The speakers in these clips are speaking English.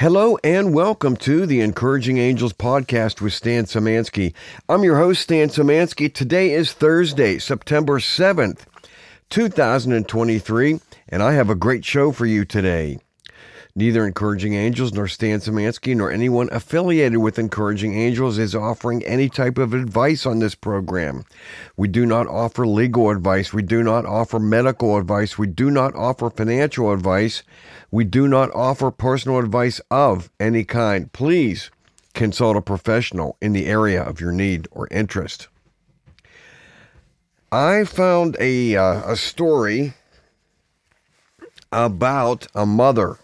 Hello and welcome to the Encouraging Angels podcast with Stan Szymanski. I'm your host, Stan Szymanski. Today is Thursday, September 7th, 2023, and I have a great show for you today. Neither Encouraging Angels nor Stan Szymanski nor anyone affiliated with Encouraging Angels is offering any type of advice on this program. We do not offer legal advice. We do not offer medical advice. We do not offer financial advice. We do not offer personal advice of any kind. Please consult a professional in the area of your need or interest. I found a, uh, a story about a mother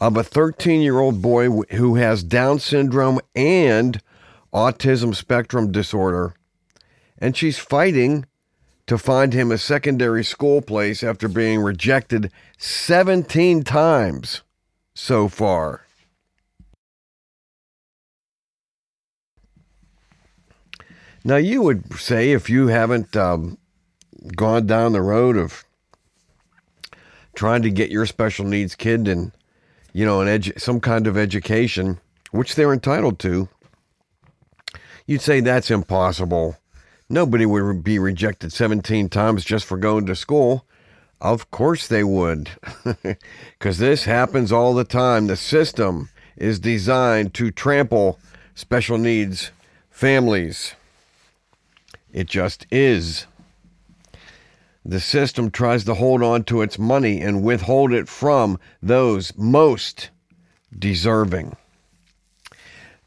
of a 13 year old boy who has Down syndrome and autism spectrum disorder. And she's fighting to find him a secondary school place after being rejected 17 times so far. Now, you would say if you haven't um, gone down the road of trying to get your special needs kid and you know, an edu- some kind of education, which they're entitled to, you'd say that's impossible. Nobody would be rejected 17 times just for going to school. Of course they would, because this happens all the time. The system is designed to trample special needs families. It just is. The system tries to hold on to its money and withhold it from those most deserving.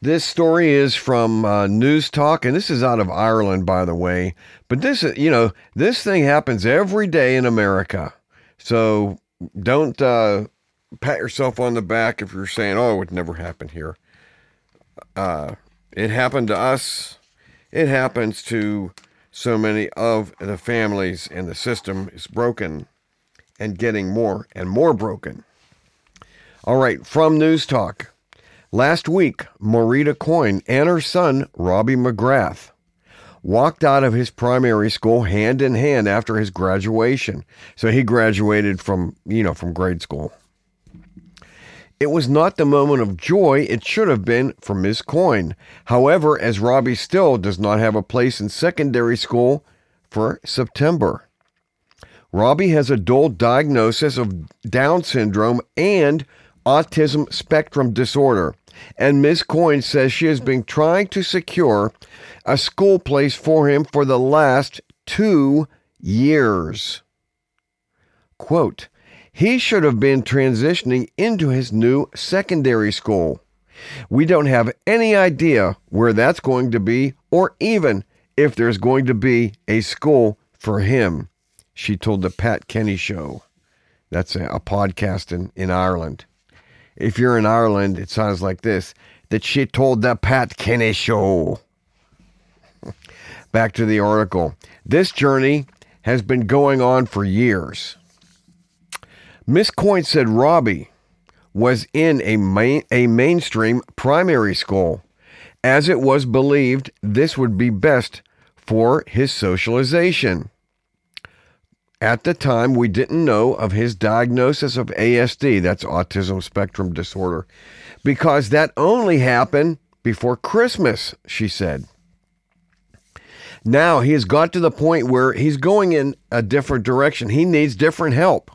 This story is from uh, Newstalk, and this is out of Ireland, by the way. But this, you know, this thing happens every day in America. So don't uh, pat yourself on the back if you're saying, "Oh, it would never happen here." Uh, it happened to us. It happens to so many of the families and the system is broken and getting more and more broken. All right, from Newstalk. Last week, Morita Coyne and her son, Robbie McGrath, walked out of his primary school hand in hand after his graduation. So he graduated from, you know, from grade school. It was not the moment of joy it should have been for Miss Coyne. However, as Robbie still does not have a place in secondary school for September. Robbie has a dual diagnosis of Down syndrome and autism spectrum disorder, and Miss Coyne says she has been trying to secure a school place for him for the last two years. Quote, he should have been transitioning into his new secondary school. We don't have any idea where that's going to be or even if there's going to be a school for him, she told the Pat Kenny Show. That's a, a podcast in, in Ireland. If you're in Ireland, it sounds like this that she told the Pat Kenny Show. Back to the article. This journey has been going on for years. Miss Coyne said Robbie was in a, main, a mainstream primary school, as it was believed this would be best for his socialization. At the time, we didn't know of his diagnosis of ASD, that's autism spectrum disorder, because that only happened before Christmas, she said. Now he has got to the point where he's going in a different direction. He needs different help.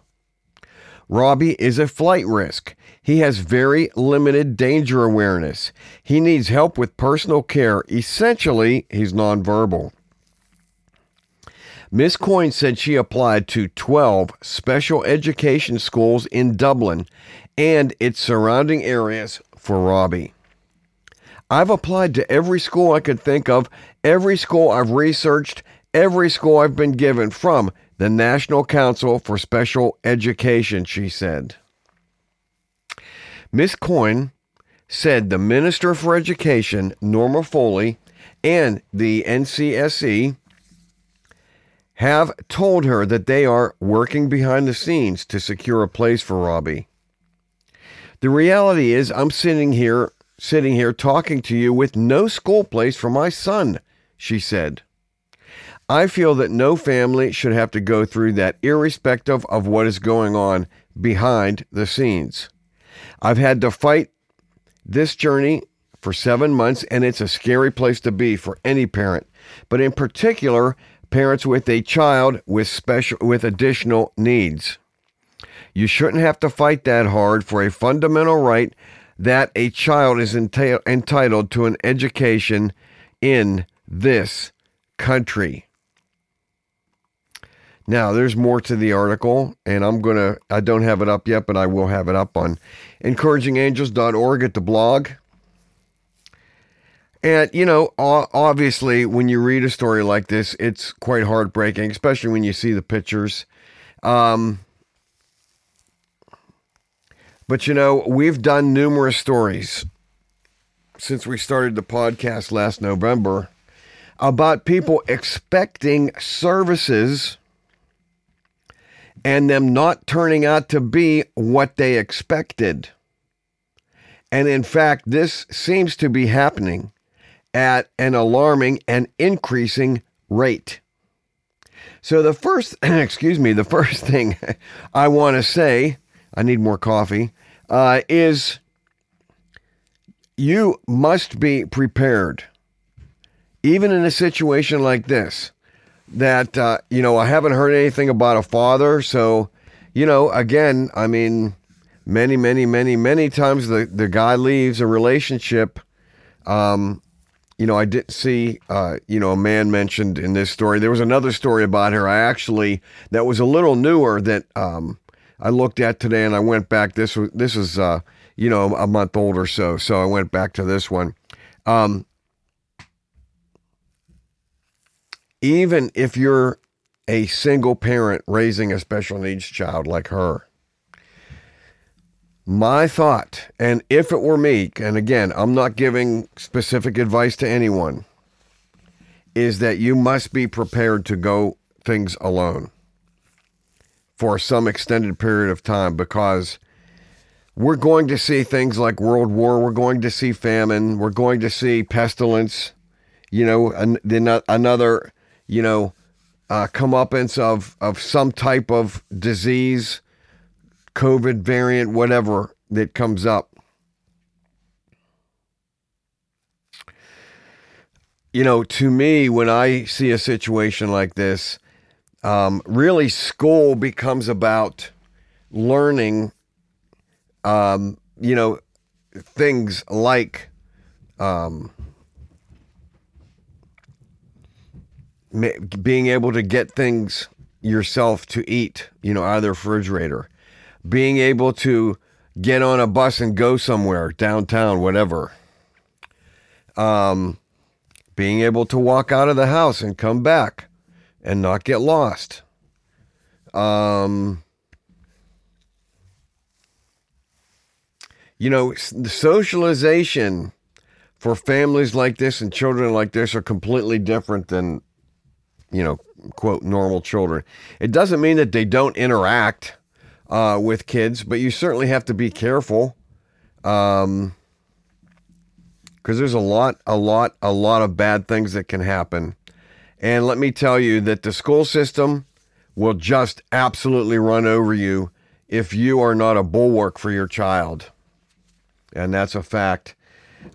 Robbie is a flight risk. He has very limited danger awareness. He needs help with personal care. Essentially, he's nonverbal. Miss Coyne said she applied to 12 special education schools in Dublin and its surrounding areas for Robbie. I've applied to every school I could think of, every school I've researched, every school I've been given from the National Council for Special Education, she said. Miss Coyne said the Minister for Education, Norma Foley, and the NCSE have told her that they are working behind the scenes to secure a place for Robbie. The reality is I'm sitting here sitting here talking to you with no school place for my son, she said. I feel that no family should have to go through that, irrespective of what is going on behind the scenes. I've had to fight this journey for seven months, and it's a scary place to be for any parent, but in particular, parents with a child with special with additional needs. You shouldn't have to fight that hard for a fundamental right that a child is entitled to an education in this country. Now, there's more to the article, and I'm going to, I don't have it up yet, but I will have it up on encouragingangels.org at the blog. And, you know, obviously, when you read a story like this, it's quite heartbreaking, especially when you see the pictures. Um, but, you know, we've done numerous stories since we started the podcast last November about people expecting services and them not turning out to be what they expected. And in fact, this seems to be happening at an alarming and increasing rate. So, the first, excuse me, the first thing I want to say, I need more coffee, uh, is you must be prepared, even in a situation like this. That, uh, you know, I haven't heard anything about a father. So, you know, again, I mean, many, many, many, many times the, the guy leaves a relationship um, you know, I didn't see, uh, you know, a man mentioned in this story. There was another story about her. I actually that was a little newer that um, I looked at today, and I went back. This was this is uh, you know a month old or so, so I went back to this one. Um, even if you're a single parent raising a special needs child like her, my thought, and if it were me, and again, I'm not giving specific advice to anyone, is that you must be prepared to go things alone for some extended period of time because we're going to see things like World War, we're going to see famine, we're going to see pestilence, you know, another, you know, uh, comeuppance of, of some type of disease COVID variant, whatever that comes up. You know, to me, when I see a situation like this, um, really school becomes about learning, um, you know, things like um, being able to get things yourself to eat, you know, out of the refrigerator being able to get on a bus and go somewhere downtown, whatever. Um, being able to walk out of the house and come back and not get lost. Um, you know, the socialization for families like this and children like this are completely different than, you know, quote, normal children. It doesn't mean that they don't interact uh, with kids, but you certainly have to be careful. Um, because there's a lot, a lot, a lot of bad things that can happen. And let me tell you that the school system will just absolutely run over you if you are not a bulwark for your child. And that's a fact.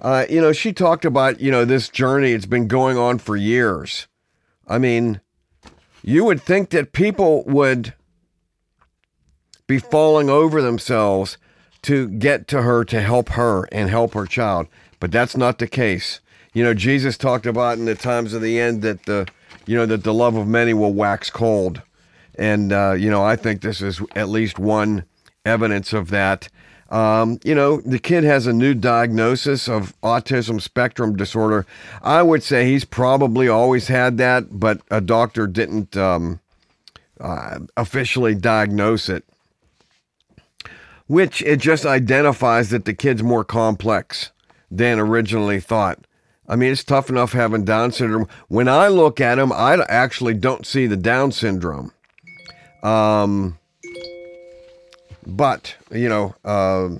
Uh, you know, she talked about, you know, this journey, it's been going on for years. I mean, you would think that people would be falling over themselves to get to her to help her and help her child. But that's not the case. You know, Jesus talked about in the times of the end that the, you know, that the love of many will wax cold. And, uh, you know, I think this is at least one evidence of that. Um, you know, the kid has a new diagnosis of autism spectrum disorder. I would say he's probably always had that, but a doctor didn't um, uh, officially diagnose it which it just identifies that the kid's more complex than originally thought. I mean, it's tough enough having Down syndrome. When I look at him, I actually don't see the Down syndrome. Um, but you know, uh,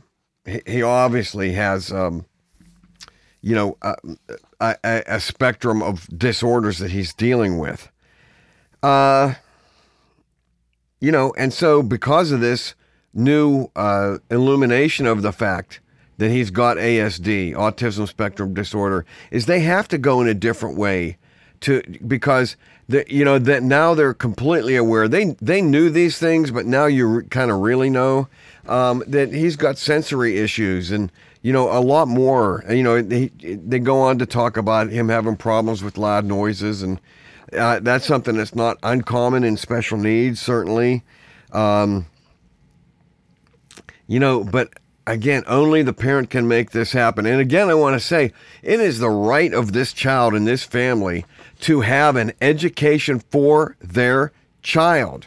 he, he, obviously has, um, you know, a, a, a, spectrum of disorders that he's dealing with. Uh, you know, and so because of this, new uh, illumination of the fact that he's got ASD, autism spectrum disorder, is they have to go in a different way to because the you know that now they're completely aware. They they knew these things, but now you kind of really know um, that he's got sensory issues and you know a lot more. You know they they go on to talk about him having problems with loud noises and. Uh, that's something that's not uncommon in special needs, certainly. Um, you know, but again, only the parent can make this happen. And again, I want to say it is the right of this child and this family to have an education for their child.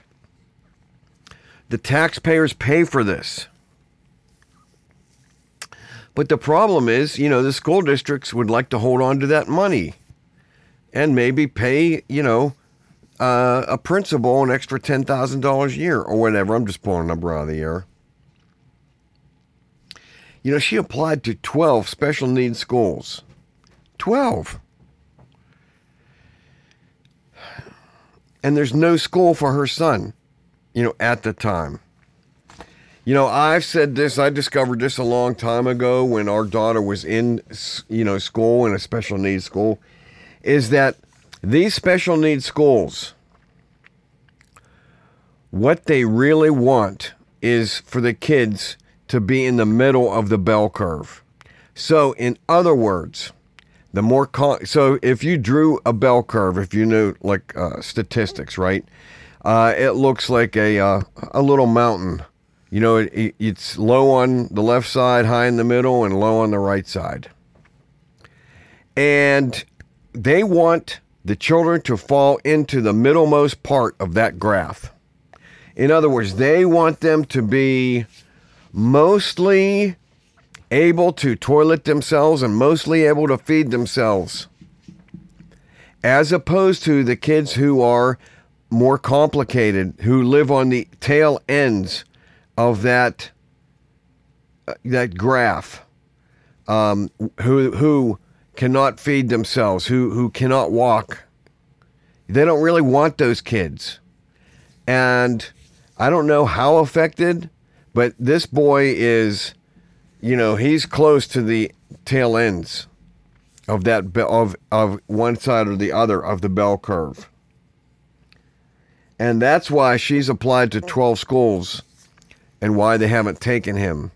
The taxpayers pay for this. But the problem is, you know, the school districts would like to hold on to that money and maybe pay, you know, uh, a principal an extra $10,000 a year or whatever. I'm just pulling a number out of the air. You know, she applied to 12 special needs schools. 12. And there's no school for her son, you know, at the time. You know, I've said this, I discovered this a long time ago when our daughter was in, you know, school, in a special needs school, is that these special needs schools, what they really want is for the kids to be in the middle of the bell curve. So, in other words, the more con- so if you drew a bell curve, if you knew like uh, statistics, right? Uh, it looks like a uh, a little mountain. You know, it, it's low on the left side, high in the middle, and low on the right side. And they want the children to fall into the middlemost part of that graph. In other words, they want them to be mostly able to toilet themselves and mostly able to feed themselves, as opposed to the kids who are more complicated, who live on the tail ends of that uh, that graph, um, who who cannot feed themselves, who who cannot walk. They don't really want those kids, and I don't know how affected but this boy is, you know, he's close to the tail ends of that of of one side or the other of the bell curve. And that's why she's applied to 12 schools and why they haven't taken him.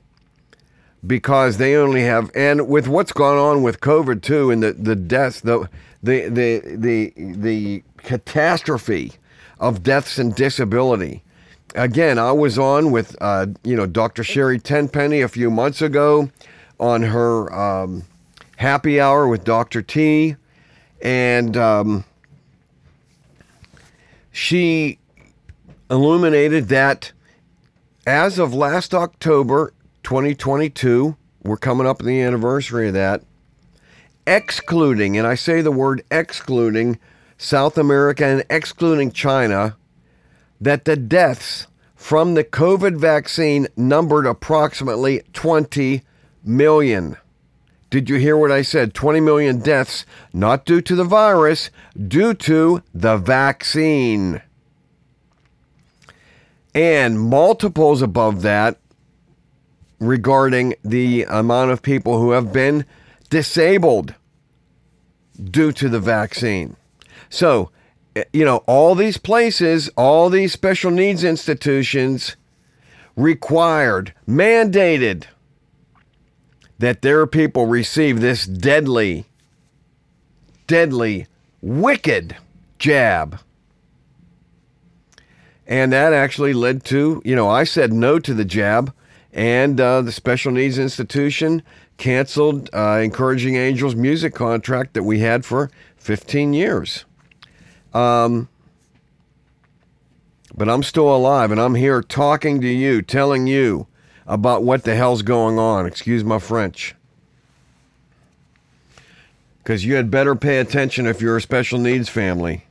Because they only have and with what's gone on with COVID too and the, the deaths, the the the the the catastrophe of deaths and disability again, I was on with uh, you know Dr. Sherry Tenpenny a few months ago on her um, happy hour with Dr. T, and um, she illuminated that as of last October 2022, we're coming up on the anniversary of that, excluding, and I say the word excluding South America and excluding China that the deaths from the COVID vaccine numbered approximately 20 million. Did you hear what I said? 20 million deaths, not due to the virus, due to the vaccine. And multiples above that regarding the amount of people who have been disabled due to the vaccine. So you know, all these places, all these special needs institutions required, mandated that their people receive this deadly, deadly, wicked jab. And that actually led to, you know, I said no to the jab, and uh, the special needs institution canceled uh, Encouraging Angels music contract that we had for 15 years. Um, but I'm still alive and I'm here talking to you, telling you about what the hell's going on. Excuse my French. Because you had better pay attention if you're a special needs family.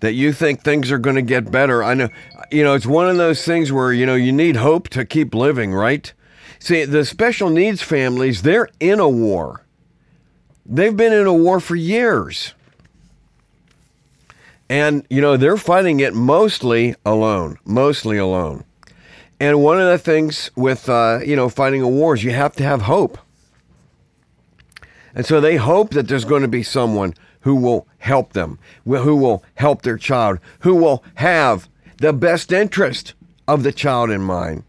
That you think things are going to get better. I know, you know, it's one of those things where, you know, you need hope to keep living, right? See, the special needs families, they're in a war. They've been in a war for years. And, you know, they're fighting it mostly alone, mostly alone. And one of the things with uh, you know fighting a war is you have to have hope. And so they hope that there's going to be someone who will help them, who will help their child, who will have the best interest of the child in mind.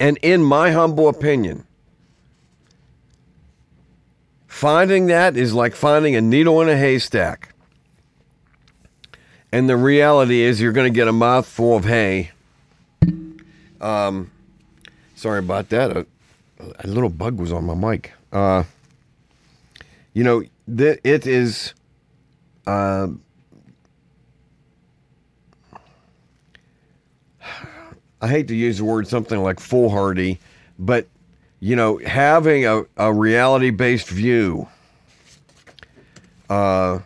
And in my humble opinion, finding that is like finding a needle in a haystack. And the reality is, you're going to get a mouthful of hay. Um, sorry about that. A, a little bug was on my mic. Uh, you know, th- it is. Uh, I hate to use the word something like foolhardy, but you know, having a, a reality based view uh,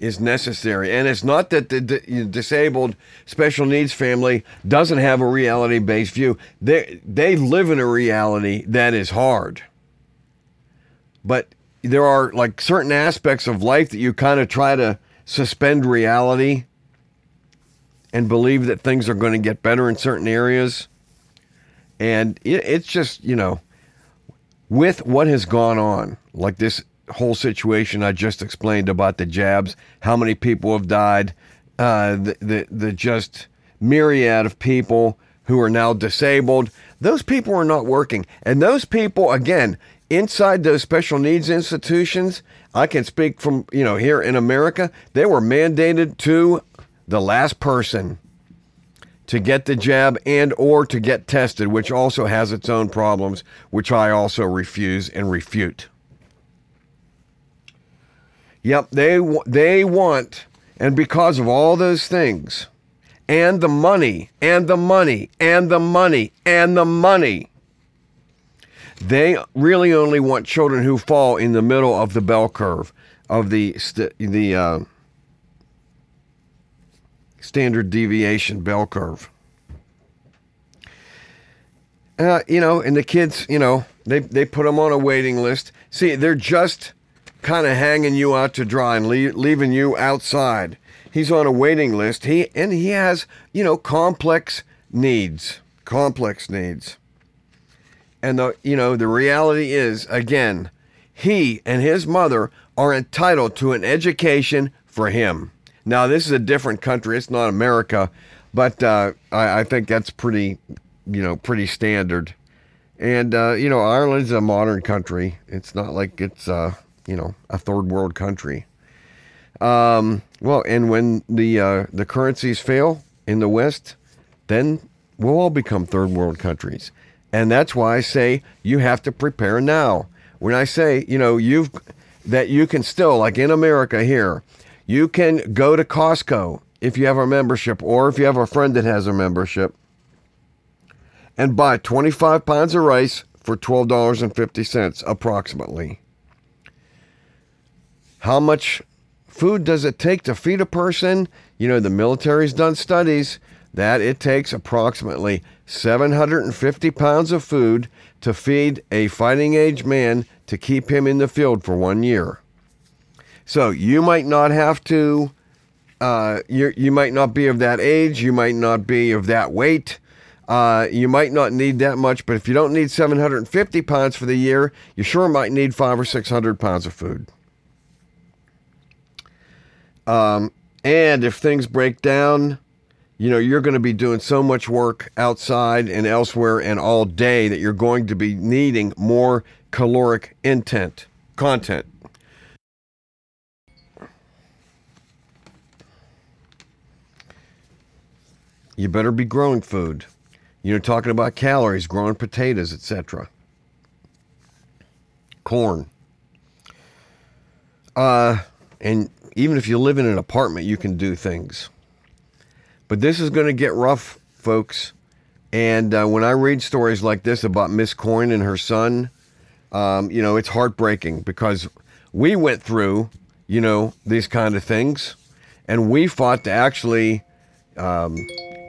is necessary. And it's not that the, disabled special needs family doesn't have a reality based view, they, they live in a reality that is hard. But there are like certain aspects of life that you kind of try to suspend reality and believe that things are going to get better in certain areas. And it, it's just, you know, with what has gone on, like this whole situation I just explained about the jabs, how many people have died, uh, the, the, the just myriad of people who are now disabled, those people are not working. And those people, again, inside those special needs institutions, I can speak from, you know, here in America, they were mandated to the last person to get the jab and or to get tested, which also has its own problems, which I also refuse and refute. Yep, they they want and because of all those things and the money and the money and the money and the money they really only want children who fall in the middle of the bell curve of the the uh, standard deviation bell curve. Uh, you know, and the kids, you know, they, they put them on a waiting list. See, they're just kind of hanging you out to dry and leaving you outside. He's on a waiting list. He and he has, you know, complex needs, complex needs. And the, you know, the reality is again, he and his mother are entitled to an education for him. Now, this is a different country. It's not America, but uh, I, I, think that's pretty, you know, pretty standard. And uh, you know, Ireland's a modern country. It's not like it's, uh, you know, a third world country. Um, well, and when the uh, the currencies fail in the West, then we'll all become third world countries. And that's why I say you have to prepare now. When I say, you know, you've that you can still, like in America here, you can go to Costco if you have a membership or if you have a friend that has a membership and buy 25 pounds of rice for $12.50 approximately. How much food does it take to feed a person? You know, the military's done studies that it takes approximately 750 pounds of food to feed a fighting age man to keep him in the field for one year. So you might not have to, uh, you you might not be of that age, you might not be of that weight. Uh, you might not need that much, but if you don't need 750 pounds for the year, you sure might need five or 600 pounds of food. Um, and if things break down, you know, you're going to be doing so much work outside and elsewhere and all day that you're going to be needing more caloric intent content. you better be growing food. You know, talking about calories, growing potatoes, etc. Corn. Uh, and even if you live in an apartment, you can do things. But this is going to get rough, folks. And uh, when I read stories like this about Miss Coyne and her son, um, you know, it's heartbreaking because we went through, you know, these kind of things, and we fought to actually um,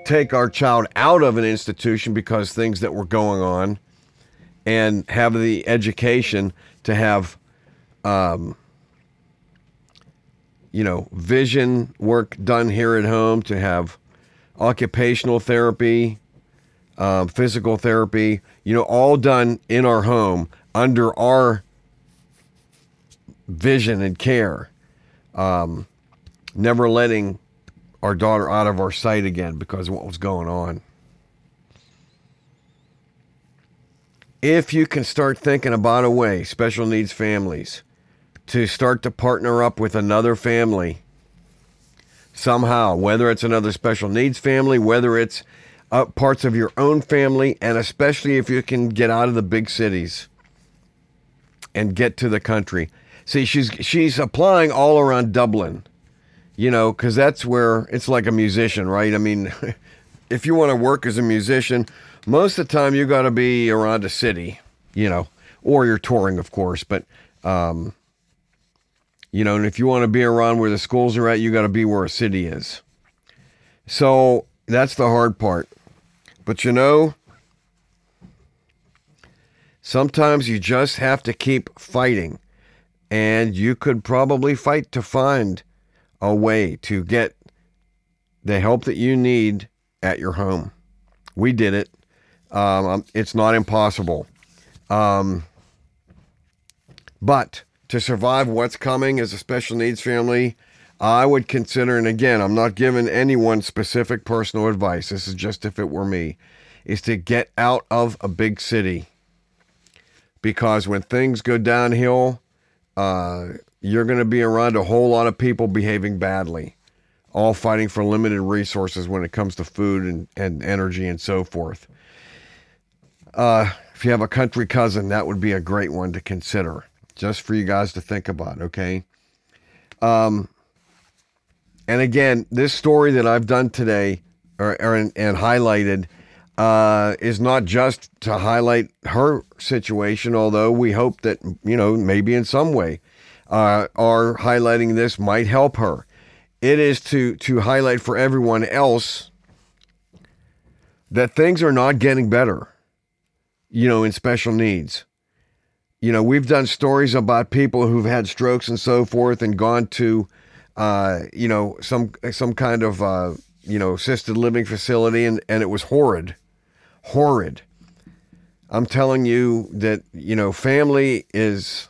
take our child out of an institution because things that were going on and have the education to have um, you know vision work done here at home to have occupational therapy, um, physical therapy, you know, all done in our home under our vision and care. Um, never letting our daughter out of our sight again because of what was going on. If you can start thinking about a way, special needs families, to start to partner up with another family somehow, whether it's another special needs family, whether it's uh, parts of your own family, and especially if you can get out of the big cities and get to the country. See, she's she's applying all around Dublin, you know, because that's where it's like a musician, right? I mean, if you want to work as a musician, most of the time you got to be around a city, you know, or you're touring, of course, but. Um, you know, and if you want to be around where the schools are at, you got to be where a city is. So that's the hard part. But you know, sometimes you just have to keep fighting. And you could probably fight to find a way to get the help that you need at your home. We did it. Um, um it's not impossible. Um, but to survive what's coming as a special needs family, I would consider, and again, I'm not giving anyone specific personal advice, this is just if it were me, is to get out of a big city. Because when things go downhill, uh, you're going to be around a whole lot of people behaving badly, all fighting for limited resources when it comes to food and, and energy and so forth. Uh, if you have a country cousin, that would be a great one to consider just for you guys to think about, okay? Um, and again, this story that I've done today or, or and, highlighted uh, is not just to highlight her situation, although we hope that, you know, maybe in some way uh, our highlighting this might help her. It is to, to highlight for everyone else that things are not getting better, you know, in special needs you know, we've done stories about people who've had strokes and so forth and gone to, uh, you know, some some kind of uh, you know assisted living facility, and and it was horrid, horrid. I'm telling you that you know, family is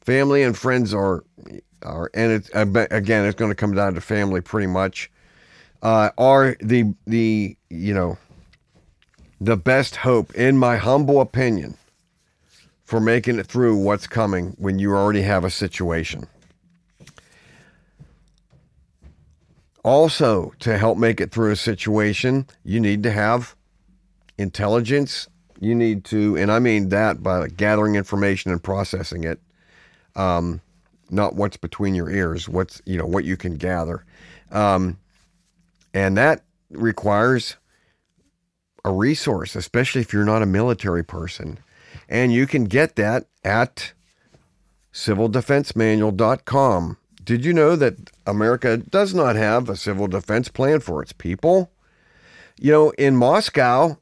family and friends are are, and it's again, it's going to come down to family pretty much. Uh, are the the you know the best hope, in my humble opinion for making it through what's coming when you already have a situation. Also, to help make it through a situation, you need to have intelligence. You need to, and I mean that by gathering information and processing it, um, not what's between your ears, what's, you know, what you can gather. Um, and that requires a resource, especially if you're not a military person. And you can get that at civildefensemanual.com. Did you know that America does not have a civil defense plan for its people? You know, in Moscow,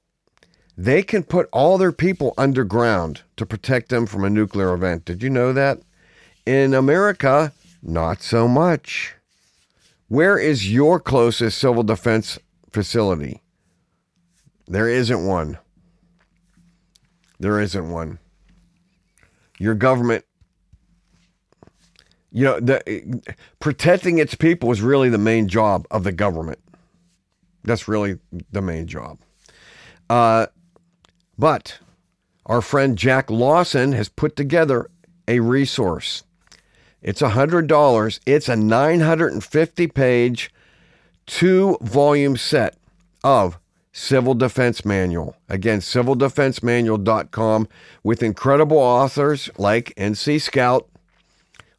they can put all their people underground to protect them from a nuclear event. Did you know that? In America, not so much. Where is your closest civil defense facility? There isn't one. There isn't one. Your government, you know, the, protecting its people is really the main job of the government. That's really the main job. Uh, but our friend Jack Lawson has put together a resource. It's $100. It's a 950 page, two volume set of Civil Defense Manual. Again, civildefensemanual.com with incredible authors like NC Scout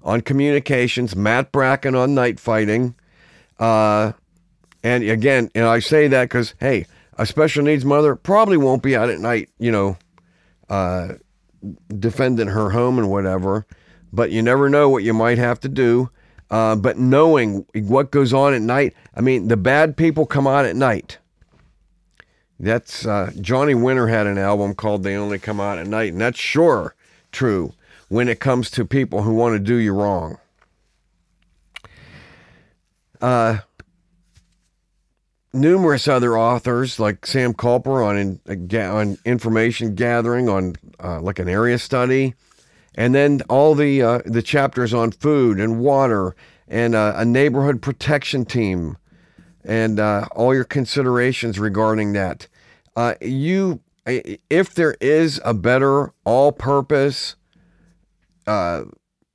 on communications, Matt Bracken on night fighting. Uh, and again, and I say that because, hey, a special needs mother probably won't be out at night, you know, uh, defending her home and whatever. But you never know what you might have to do. Uh, but knowing what goes on at night, I mean, the bad people come out at night. That's uh, Johnny Winter had an album called "They Only Come Out at Night," and that's sure true when it comes to people who want to do you wrong. Uh, numerous other authors like Sam Culper on in, on information gathering on uh, like an area study, and then all the uh, the chapters on food and water and uh, a neighborhood protection team, and uh, all your considerations regarding that. Uh, you, if there is a better all-purpose uh,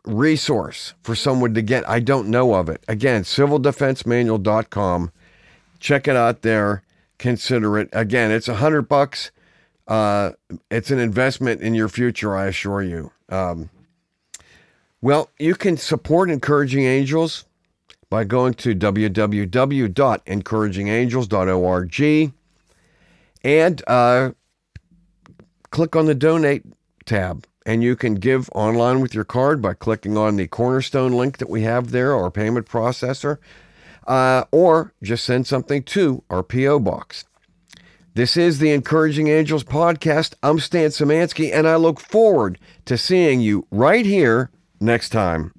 resource for someone to get, I don't know of it. Again, civildefensemanual.com. Check it out there. Consider it. Again, it's a hundred bucks. Uh, it's an investment in your future, I assure you. Um, well, you can support Encouraging Angels by going to www.encouragingangels.org and uh, click on the donate tab. And you can give online with your card by clicking on the cornerstone link that we have there, our payment processor, uh, or just send something to our P.O. box. This is the Encouraging Angels podcast. I'm Stan Szymanski, and I look forward to seeing you right here next time.